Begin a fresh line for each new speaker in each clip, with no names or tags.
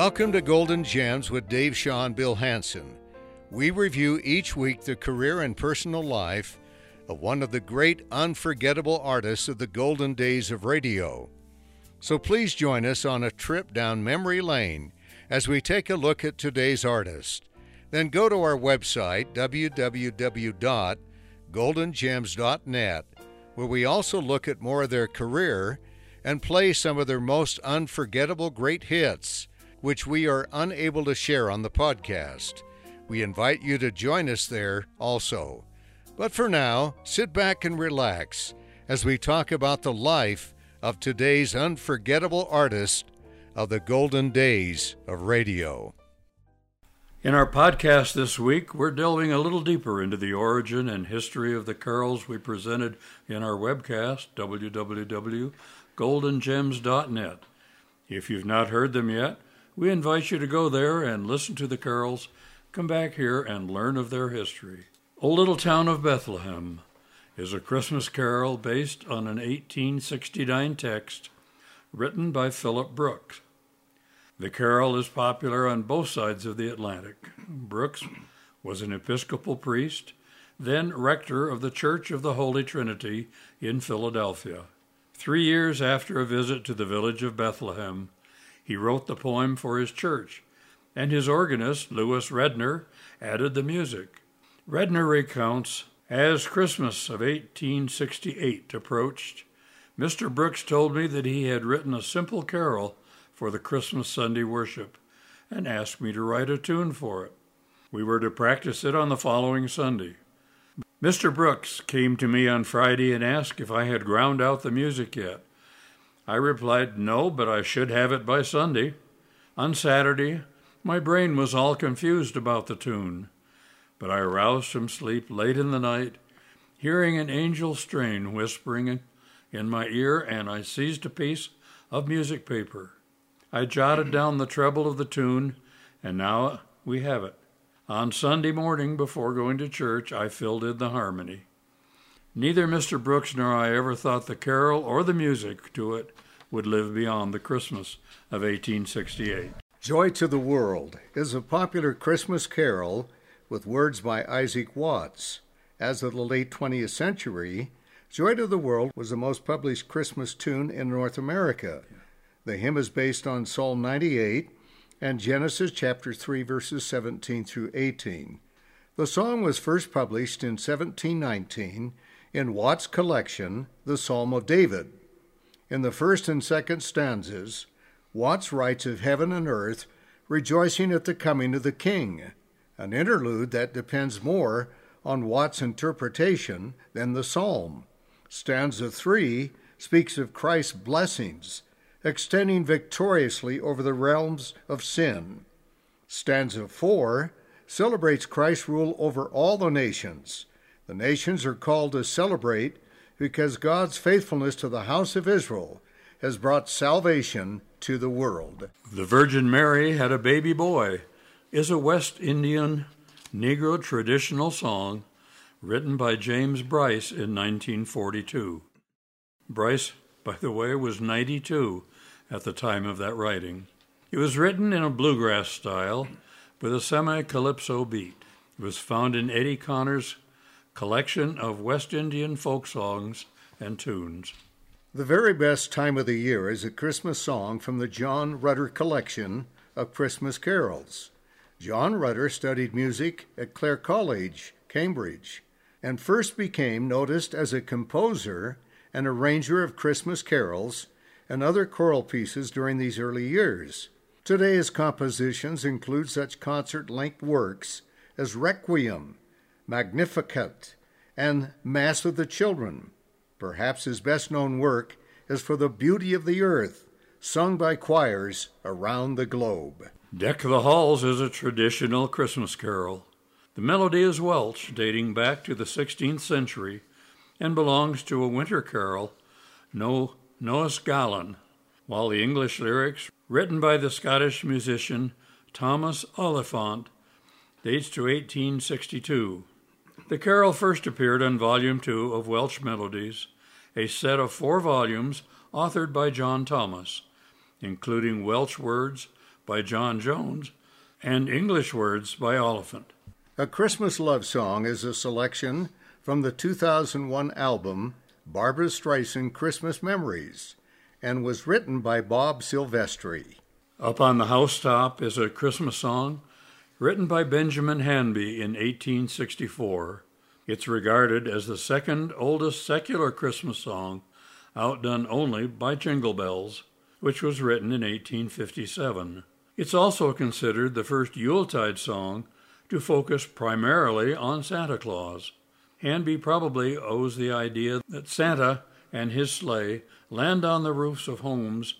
Welcome to Golden Gems with Dave Shaw and Bill Hanson. We review each week the career and personal life of one of the great unforgettable artists of the golden days of radio. So please join us on a trip down memory lane as we take a look at today's artist. Then go to our website, www.goldengems.net, where we also look at more of their career and play some of their most unforgettable great hits, which we are unable to share on the podcast. We invite you to join us there also. But for now, sit back and relax as we talk about the life of today's unforgettable artist of the golden days of radio.
In our podcast this week, we're delving a little deeper into the origin and history of the carols we presented in our webcast, www.goldengems.net. If you've not heard them yet, we invite you to go there and listen to the carols, come back here and learn of their history. O Little Town of Bethlehem is a Christmas carol based on an 1869 text written by Philip Brooks. The carol is popular on both sides of the Atlantic. Brooks was an Episcopal priest, then rector of the Church of the Holy Trinity in Philadelphia. Three years after a visit to the village of Bethlehem, he wrote the poem for his church, and his organist, Lewis Redner, added the music. Redner recounts As Christmas of 1868 approached, Mr. Brooks told me that he had written a simple carol for the Christmas Sunday worship and asked me to write a tune for it. We were to practice it on the following Sunday. Mr. Brooks came to me on Friday and asked if I had ground out the music yet. I replied, No, but I should have it by Sunday. On Saturday, my brain was all confused about the tune, but I aroused from sleep late in the night, hearing an angel strain whispering in my ear, and I seized a piece of music paper. I jotted down the treble of the tune, and now we have it. On Sunday morning, before going to church, I filled in the harmony. Neither Mr. Brooks nor I ever thought the carol or the music to it would live beyond the Christmas of 1868.
Joy to the World is a popular Christmas carol with words by Isaac Watts. As of the late 20th century, Joy to the World was the most published Christmas tune in North America. The hymn is based on Psalm 98 and Genesis chapter 3, verses 17 through 18. The song was first published in 1719 in Watts' collection, The Psalm of David. In the first and second stanzas, Watts writes of heaven and earth rejoicing at the coming of the King, an interlude that depends more on Watts' interpretation than the psalm. Stanza 3 speaks of Christ's blessings extending victoriously over the realms of sin. Stanza 4 celebrates Christ's rule over all the nations. The nations are called to celebrate because God's faithfulness to the house of Israel has brought salvation to the world.
The Virgin Mary had a baby boy is a West Indian Negro traditional song written by James Bryce in 1942. Bryce, by the way, was 92 at the time of that writing. It was written in a bluegrass style with a semi calypso beat. It was found in Edric Connor's collection of West Indian folk songs and tunes.
The very best time of the year is a Christmas song from the John Rutter collection of Christmas carols. John Rutter studied music at Clare College, Cambridge, and first became noticed as a composer and arranger of Christmas carols and other choral pieces during these early years. Today's compositions include such concert length works as Requiem, Magnificat, and Mass of the Children. Perhaps his best known work is For the Beauty of the Earth, sung by choirs around the globe.
Deck the Halls is a traditional Christmas carol. The melody is Welsh, dating back to the 16th century, and belongs to a winter carol, No Nos Galan, while the English lyrics, written by the Scottish musician Thomas Oliphant, dates to 1862. The carol first appeared on Volume 2 of Welsh Melodies, a set of four volumes authored by John Thomas, including Welsh words by John Jones, and English words by Oliphant.
A Christmas Love Song is a selection from the 2001 album Barbra Streisand Christmas Memories and was written by Bob Silvestri.
Up on the Housetop is a Christmas song written by Benjamin Hanby in 1864. It's regarded as the second oldest secular Christmas song, outdone only by Jingle Bells, which was written in 1857. It's also considered the first Yuletide song to focus primarily on Santa Claus. Hanby probably owes the idea that Santa and his sleigh land on the roofs of homes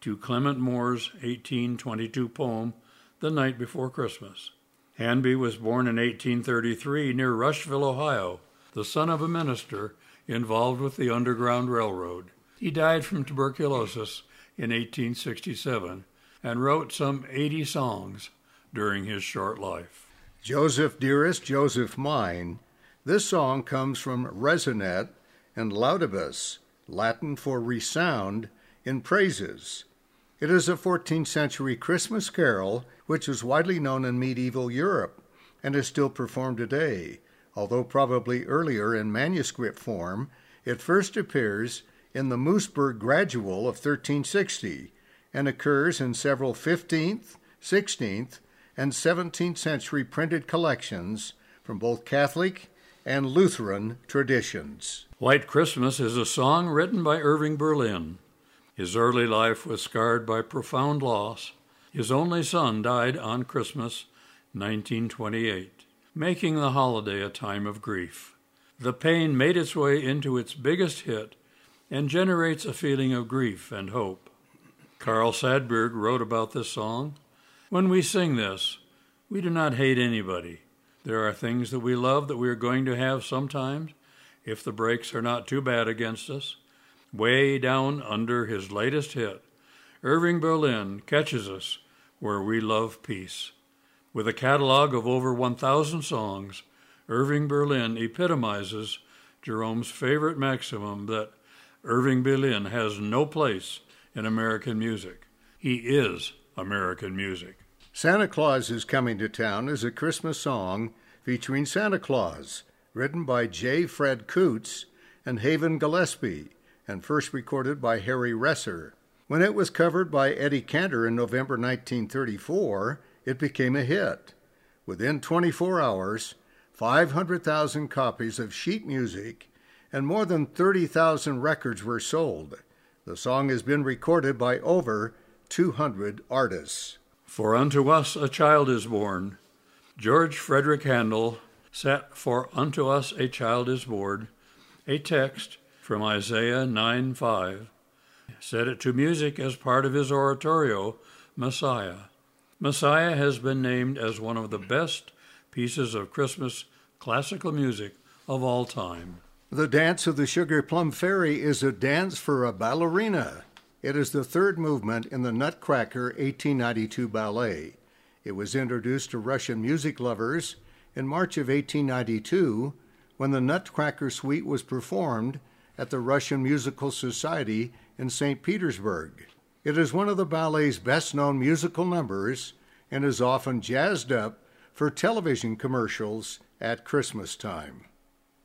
to Clement Moore's 1822 poem, The Night Before Christmas. Hanby was born in 1833 near Rushville, Ohio, the son of a minister involved with the Underground Railroad. He died from tuberculosis in 1867 and wrote some 80 songs during his short life.
Joseph Dearest, Joseph Mine. This song comes from Resonet in Laudibus, Latin for resound, in praises. It is a 14th century Christmas carol which was widely known in medieval Europe and is still performed today, although probably earlier in manuscript form. It first appears in the Moosburg Gradual of 1360 and occurs in several 15th, 16th, and 17th century printed collections from both Catholic and Lutheran traditions.
White Christmas is a song written by Irving Berlin. His early life was scarred by profound loss. His only son died on Christmas 1928, making the holiday a time of grief. The pain made its way into its biggest hit and generates a feeling of grief and hope. Carl Sandburg wrote about this song When we sing this, we do not hate anybody. There are things that we love that we are going to have sometimes, if the breaks are not too bad against us. Way down under his latest hit, Irving Berlin catches us where we love peace. With a catalog of over 1,000 songs, Irving Berlin epitomizes Jerome's favorite maximum that Irving Berlin has no place in American music. He is American music.
Santa Claus is Coming to Town is a Christmas song featuring Santa Claus, written by J. Fred Coots and Haven Gillespie, and first recorded by Harry Reser. When it was covered by Eddie Cantor in November 1934, it became a hit. Within 24 hours, 500,000 copies of sheet music and more than 30,000 records were sold. The song has been recorded by over 200 artists.
For unto us a child is born. George Frederick Handel set For unto us a child is born, a text from Isaiah 9 5, set it to music as part of his oratorio, Messiah. Messiah has been named as one of the best pieces of Christmas classical music of all time.
The Dance of the Sugar Plum Fairy is a dance for a ballerina. It is the third movement in the Nutcracker 1892 ballet. It was introduced to Russian music lovers in March of 1892 when the Nutcracker Suite was performed at the Russian Musical Society in St. Petersburg. It is one of the ballet's best known musical numbers and is often jazzed up for television commercials at Christmas time.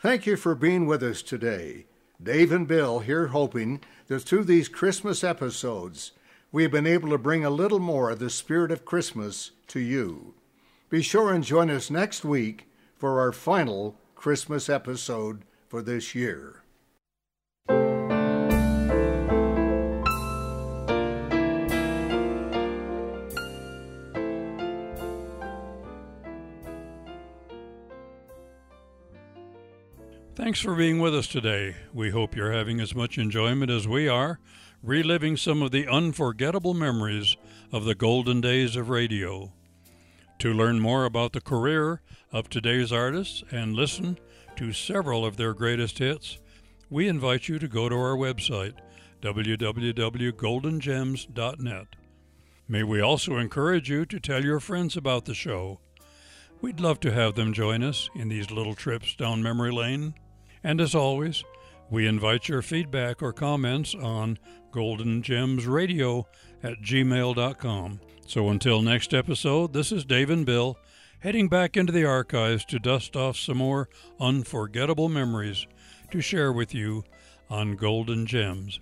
Thank you for being with us today. Dave and Bill here hoping that through these Christmas episodes, we have been able to bring a little more of the spirit of Christmas to you. Be sure and join us next week for our final Christmas episode for this year.
Thanks for being with us today. We hope you're having as much enjoyment as we are, reliving some of the unforgettable memories of the golden days of radio. To learn more about the career of today's artists and listen to several of their greatest hits, we invite you to go to our website, www.goldengems.net. May we also encourage you to tell your friends about the show. We'd love to have them join us in these little trips down memory lane. And as always, we invite your feedback or comments on goldengemsradio at gmail.com. So until next episode, this is Dave and Bill heading back into the archives to dust off some more unforgettable memories to share with you on Golden Gems.